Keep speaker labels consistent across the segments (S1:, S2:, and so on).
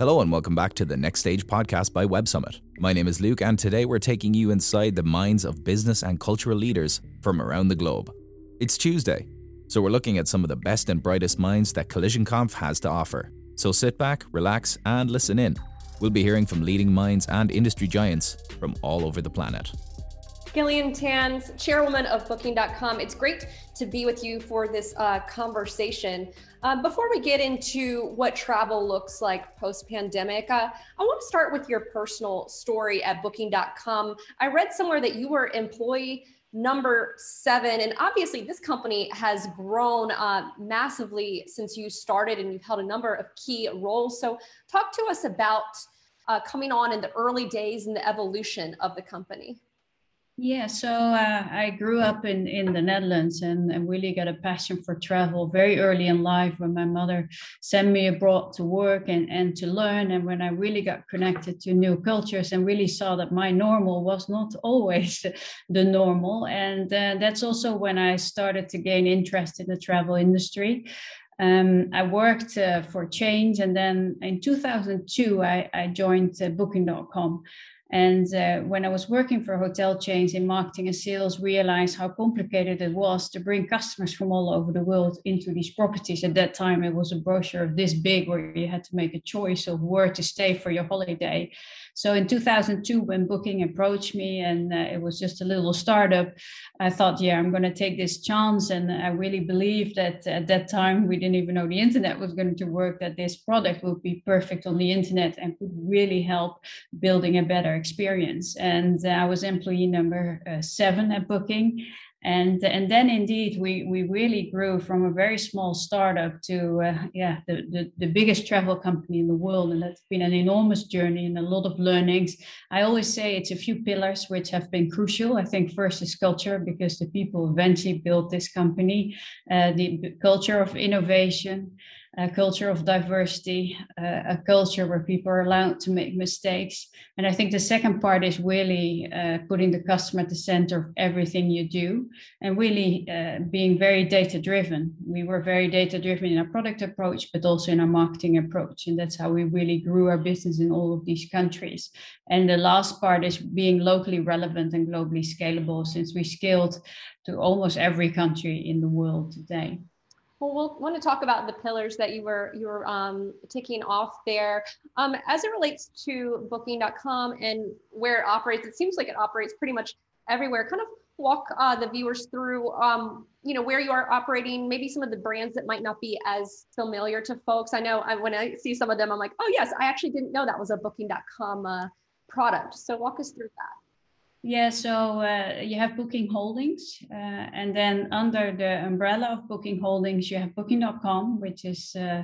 S1: Hello and welcome back to the Next Stage podcast by Web Summit. My name is Luke, and today we're taking you inside the minds of business and cultural leaders from around the globe. It's Tuesday, so we're looking at some of the best and brightest minds that CollisionConf has to offer. So sit back, relax, and listen in. We'll be hearing from leading minds and industry giants from all over the planet.
S2: Gillian Tans, chairwoman of Booking.com. It's great to be with you for this uh, conversation. Uh, before we get into what travel looks like post pandemic, uh, I want to start with your personal story at Booking.com. I read somewhere that you were employee number seven, and obviously, this company has grown uh, massively since you started and you've held a number of key roles. So, talk to us about uh, coming on in the early days and the evolution of the company.
S3: Yeah, so uh, I grew up in, in the Netherlands and, and really got a passion for travel very early in life when my mother sent me abroad to work and, and to learn. And when I really got connected to new cultures and really saw that my normal was not always the normal. And uh, that's also when I started to gain interest in the travel industry. Um, I worked uh, for Change, and then in 2002, I, I joined uh, Booking.com. And uh, when I was working for hotel chains in marketing and sales, realized how complicated it was to bring customers from all over the world into these properties. At that time, it was a brochure of this big where you had to make a choice of where to stay for your holiday. So in 2002, when Booking approached me and uh, it was just a little startup, I thought, yeah, I'm going to take this chance. And I really believed that at that time, we didn't even know the internet was going to work, that this product would be perfect on the internet and could really help building a better experience. And I was employee number uh, seven at Booking. And and then indeed we we really grew from a very small startup to uh, yeah the, the, the biggest travel company in the world. And that's been an enormous journey and a lot of learnings. I always say it's a few pillars which have been crucial. I think first is culture because the people eventually built this company uh, the culture of innovation a culture of diversity, uh, a culture where people are allowed to make mistakes. And I think the second part is really uh, putting the customer at the center of everything you do and really uh, being very data driven. We were very data driven in our product approach, but also in our marketing approach. And that's how we really grew our business in all of these countries. And the last part is being locally relevant and globally scalable since we scaled to almost every country in the world today.
S2: Well, we'll want to talk about the pillars that you were you were um, ticking off there. Um, as it relates to Booking.com and where it operates, it seems like it operates pretty much everywhere. Kind of walk uh, the viewers through, um, you know, where you are operating, maybe some of the brands that might not be as familiar to folks. I know I, when I see some of them, I'm like, oh yes, I actually didn't know that was a Booking.com uh, product. So walk us through that.
S3: Yeah, so uh, you have Booking Holdings, uh, and then under the umbrella of Booking Holdings, you have Booking.com, which is uh,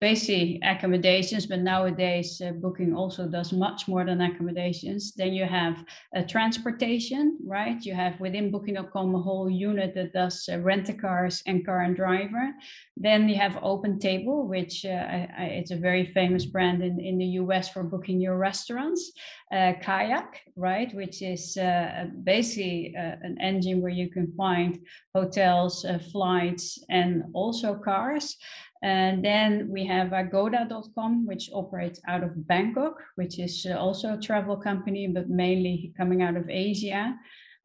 S3: basically accommodations, but nowadays uh, Booking also does much more than accommodations. Then you have transportation, right? You have within Booking.com a whole unit that does uh, rent a cars and car and driver. Then you have OpenTable, which uh, I, I, it's a very famous brand in, in the US for booking your restaurants. Kayak, right, which is uh, basically uh, an engine where you can find hotels, uh, flights, and also cars. And then we have Agoda.com, which operates out of Bangkok, which is also a travel company, but mainly coming out of Asia.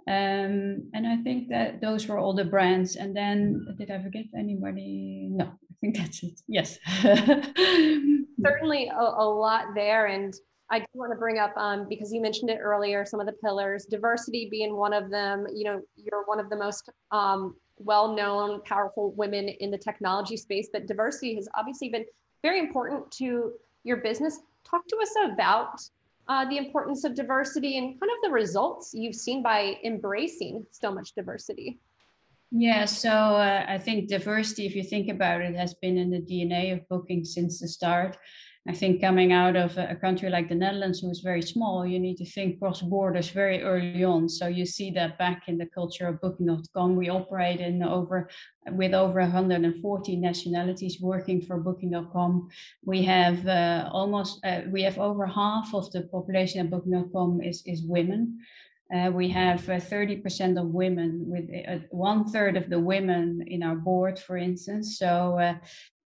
S3: Um, and I think that those were all the brands. And then did I forget anybody? No, I think that's it. Yes.
S2: Certainly a, a, lot there. And I do want to bring up um, because you mentioned it earlier, some of the pillars, diversity being one of them. You know, you're one of the most um, well-known, powerful women in the technology space, but diversity has obviously been very important to your business. Talk to us about uh, the importance of diversity and kind of the results you've seen by embracing so much diversity.
S3: Yeah, so uh, I think diversity, if you think about it, has been in the DNA of booking since the start. I think coming out of a country like the Netherlands, who is very small, you need to think cross borders very early on. So you see that back in the culture of Booking.com. We operate in over with over 140 nationalities working for Booking.com. We have uh, almost uh, we have over half of the population at Booking.com is is women. Uh, we have 30% uh, of women, with uh, one third of the women in our board, for instance. So uh,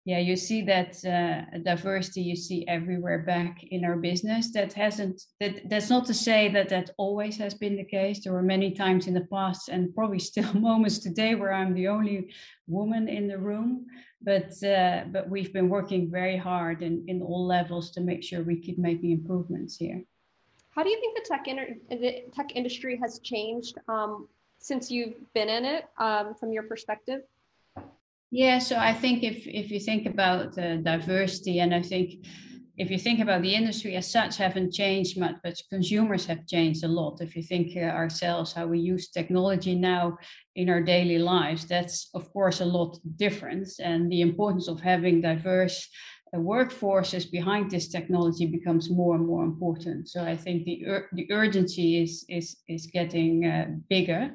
S3: yeah, you see that uh, diversity you see everywhere back in our business. That hasn't that that's not to say that that always has been the case. There were many times in the past, and probably still moments today where I'm the only woman in the room. But uh, but we've been working very hard in in all levels to make sure we keep making improvements here.
S2: How do you think the tech inter- the tech industry has changed um, since you've been in it, um, from your perspective?
S3: Yeah, so I think if if you think about uh, diversity, and I think if you think about the industry as such, haven't changed much, but consumers have changed a lot. If you think uh, ourselves, how we use technology now in our daily lives, that's of course a lot different. And the importance of having diverse uh, workforces behind this technology becomes more and more important. So I think the ur- the urgency is is is getting uh, bigger.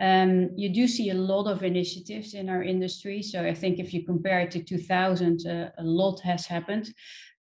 S3: Um, you do see a lot of initiatives in our industry. So I think if you compare it to 2000, uh, a lot has happened.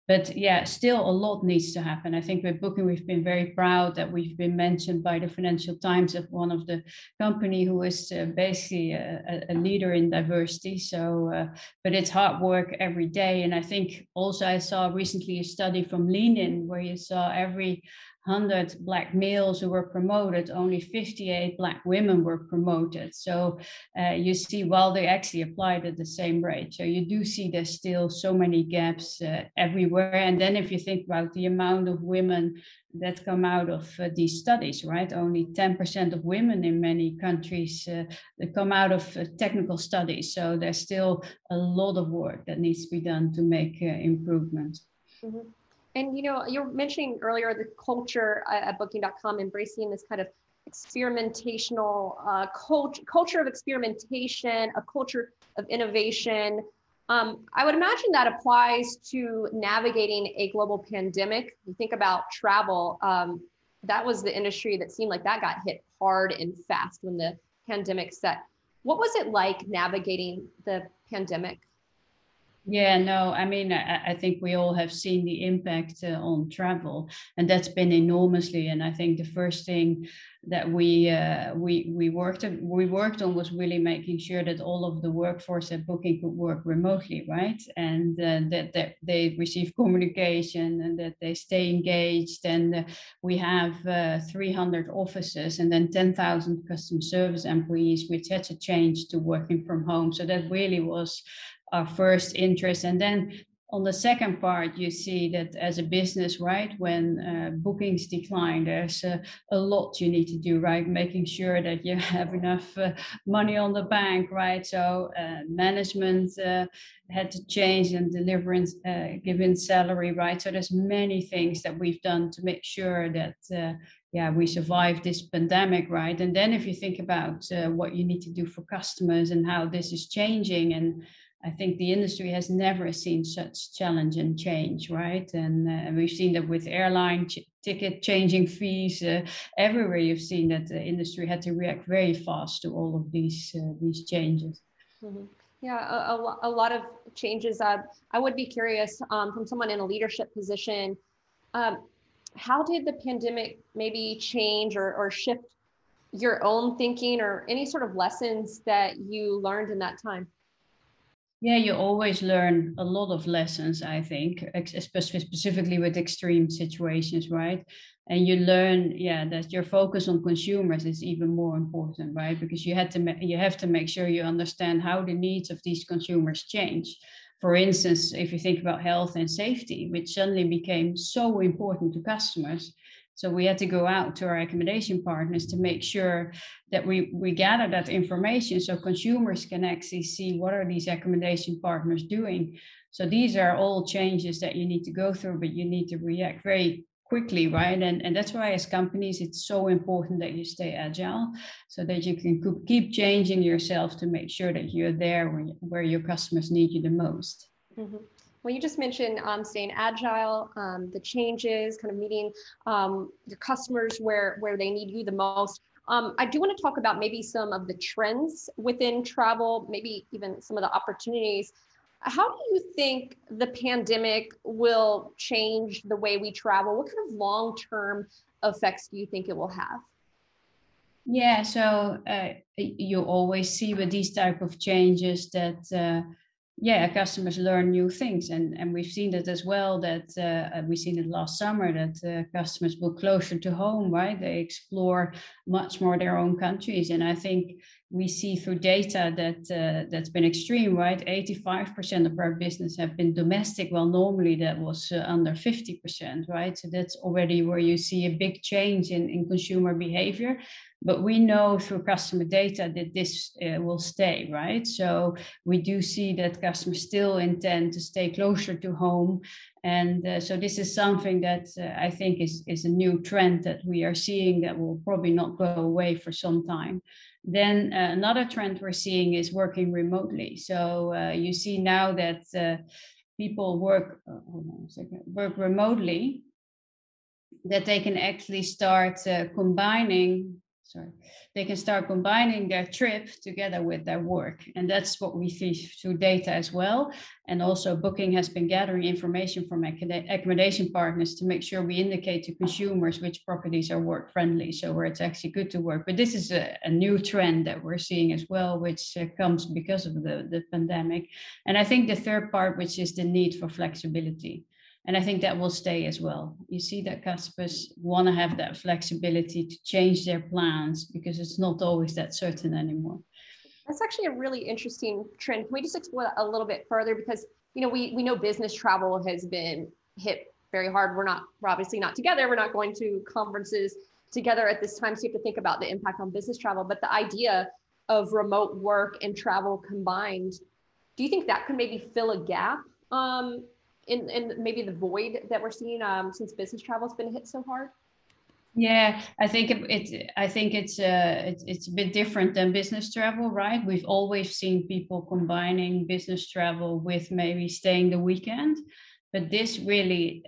S3: But yeah, still a lot needs to happen. I think with Booking, we've been very proud that we've been mentioned by the Financial Times as one of the company who is uh, basically a, a, leader in diversity. So, uh, but it's hard work every day. And I think also I saw recently a study from Lean In where you saw every 100 black males who were promoted, only 58 black women were promoted. So uh, you see, while they actually applied at the same rate. So you do see there's still so many gaps uh, everywhere. And then if you think about the amount of women that come out of uh, these studies, right? Only 10% of women in many countries uh, come out of uh, technical studies. So there's still a lot of work that needs to be done to make uh, improvements.
S2: Mm-hmm. And you know, you're mentioning earlier the culture at Booking.com embracing this kind of experimentational uh, cult- culture of experimentation, a culture of innovation. Um, I would imagine that applies to navigating a global pandemic. You think about travel. Um, that was the industry that seemed like that got hit hard and fast when the pandemic set. What was it like navigating the pandemic?
S3: Yeah, no, I mean, I, I, think we all have seen the impact uh, on travel, and that's been enormously. And I think the first thing that we uh, we we worked on, we worked on was really making sure that all of the workforce at Booking could work remotely, right? And uh, that that they receive communication and that they stay engaged. And uh, we have uh, 300 offices and then 10,000 customer service employees, which had to change to working from home. So that really was our first interest. And then on the second part, you see that as a business, right, when uh, bookings decline, there's uh, a lot you need to do, right? Making sure that you have enough uh, money on the bank, right? So uh, management uh, had to change and delivering, uh, giving salary, right? So there's many things that we've done to make sure that yeah, we survived this pandemic, right? And then if you think about what you need to do for customers and how this is changing and I think the industry has never seen such challenge and change, right? And, uh, we've seen that with airline ch- ticket changing fees, uh, everywhere you've seen that the industry had to react very fast to all of these uh, these changes.
S2: Mm-hmm. Yeah, a, a, lot of changes. I would be curious um, from someone in a leadership position, um, how did the pandemic maybe change or, or shift your own thinking or any sort of lessons that you learned in that time?
S3: Yeah, you always learn a lot of lessons, I think, especially specifically with extreme situations, right? And you learn, yeah, that your focus on consumers is even more important, right? Because you had to you have to make sure you understand how the needs of these consumers change. For instance, if you think about health and safety, which suddenly became so important to customers, so we had to go out to our accommodation partners to make sure that we, we gather that information so consumers can actually see what are these accommodation partners doing. So these are all changes that you need to go through, but you need to react very quickly, right? And, and that's why as companies, it's so important that you stay agile so that you can keep changing yourself to make sure that you're there where, where your customers need you the most.
S2: Mm-hmm. Well, you just mentioned um, staying agile, um, the changes, kind of meeting um, your customers where where they need you the most. Um, I do want to talk about maybe some of the trends within travel, maybe even some of the opportunities. How do you think the pandemic will change the way we travel? What kind of long term effects do you think it will have?
S3: Yeah, so uh, you always see with these type of changes that. Uh, yeah customers learn new things. And and we've seen that as well that uh, we've seen it last summer that uh, customers book closer to home right? They explore much more their own countries. And i think we see through data that uh, that's been extreme right? 85% of our business have been domestic. Well normally that was uh, under 50% right? So that's already where you see a big change in, in consumer behavior but we know through customer data that this uh, will stay, right? So we do see that customers still intend to stay closer to home. And uh, so this is something that uh, I think is, is a new trend that we are seeing that will probably not go away for some time. Then uh, another trend we're seeing is working remotely. So uh, you see now that uh, people work, second, work remotely that they can actually start uh, combining sorry, they can start combining their trip together with their work. And that's what we see through data as well. And also Booking has been gathering information from accommodation partners to make sure we indicate to consumers which properties are work friendly, so where it's actually good to work. But this is a, a new trend that we're seeing as well, which uh, comes because of the, the pandemic. And I think the third part, which is the need for flexibility and I think that will stay as well. You see that customers want to have that flexibility to change their plans because it's not always that certain anymore.
S2: That's actually a really interesting trend. Can we just explore that a little bit further? Because you know, we we know business travel has been hit very hard. We're not we're obviously not together. We're not going to conferences together at this time. So you have to think about the impact on business travel. But the idea of remote work and travel combined, do you think that could maybe fill a gap um, in, in maybe the void that we're seeing um, since business travel has been hit so hard?
S3: Yeah, I think it, I think it's uh, it's it's a bit different than business travel, right? We've always seen people combining business travel with maybe staying the weekend, but this really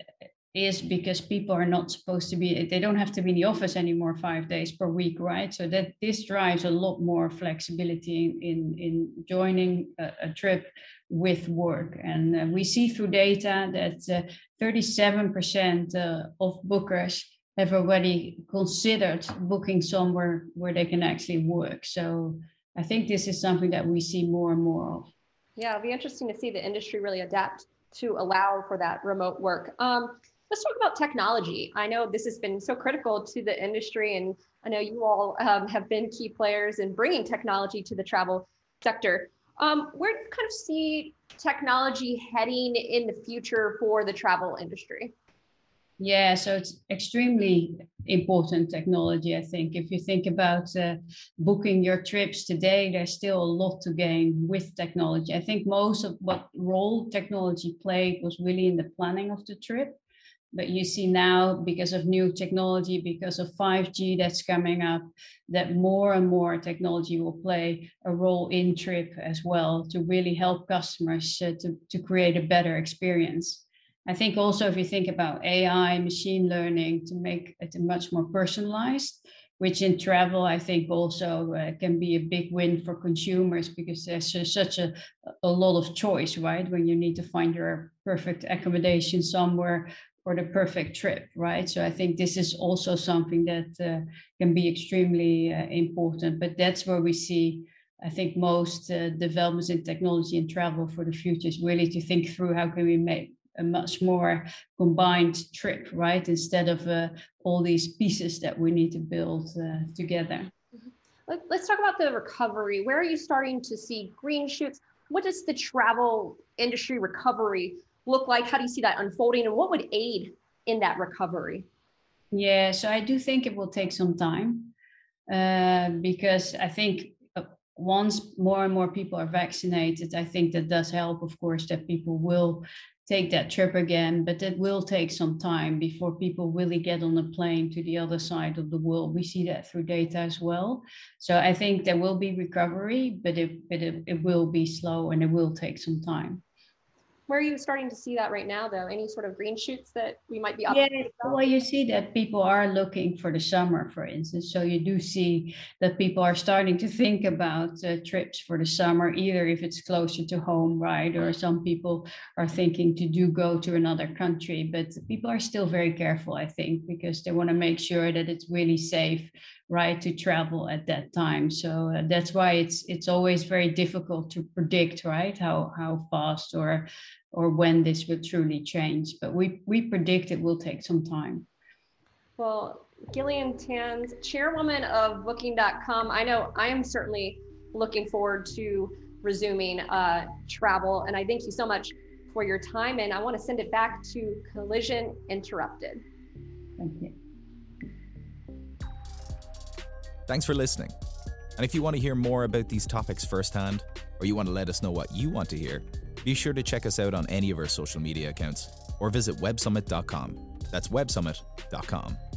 S3: is because people are not supposed to be they don't have to be in the office anymore five days per week right so that this drives a lot more flexibility in in, in joining a, a trip with work. And uh, we see through data that 37% uh, uh, of bookers have already considered booking somewhere where they can actually work. So I think this is something that we see more and more of.
S2: Yeah, it'll be interesting to see the industry really adapt to allow for that remote work. Um, let's talk about technology. I know this has been so critical to the industry, and I know you all um, have been key players in bringing technology to the travel sector. Um, where do you kind of see technology heading in the future for the travel industry?
S3: Yeah, so it's extremely important technology, I think. If you think about uh, booking your trips today, there's still a lot to gain with technology. I think most of what role technology played was really in the planning of the trip. But you see now, because of new technology, because of 5G that's coming up, that more and more technology will play a role in Trip as well to really help customers uh, to, to create a better experience. I think also if you think about AI, machine learning to make it much more personalized, which in travel I think also uh, can be a big win for consumers because there's uh, such a, a lot of choice, right? When you need to find your perfect accommodation somewhere for the perfect trip, right? So I think this is also something that uh, can be extremely uh, important. But that's where we see, I think, most uh, developments in technology and travel for the future is really to think through how can we make a much more combined trip, right? Instead of uh, all these pieces that we need to build uh, together.
S2: Mm-hmm. Let's talk about the recovery. Where are you starting to see green shoots? What does the travel industry recovery look like? How do you see that unfolding? And what would aid in that recovery?
S3: Yeah, so I do think it will take some time uh, because I think uh, once more and more people are vaccinated, I think that does help, of course, that people will take that trip again, but it will take some time before people really get on a plane to the other side of the world. We see that through data as well. So I think there will be recovery, but it, but it, it will be slow and it will take some time.
S2: Where are you starting to see that right now, though? Any sort of green shoots that we might be?
S3: Yeah, well, you see that people are looking for the summer, for instance. So you do see that people are starting to think about uh, trips for the summer, either if it's closer to home, right, or some people are thinking to do go to another country. But people are still very careful, I think, because they want to make sure that it's really safe right to travel at that time. So uh, that's why it's it's always very difficult to predict right how how fast or or when this will truly change. But we we predict it will take some time.
S2: Well gillian tans chairwoman of booking.com i know i am certainly looking forward to resuming uh, travel and i thank you so much for your time and i want to send it back to collision interrupted.
S3: Thank you
S1: Thanks for listening. And if you want to hear more about these topics firsthand, or you want to let us know what you want to hear, be sure to check us out on any of our social media accounts or visit websummit.com. That's websummit.com.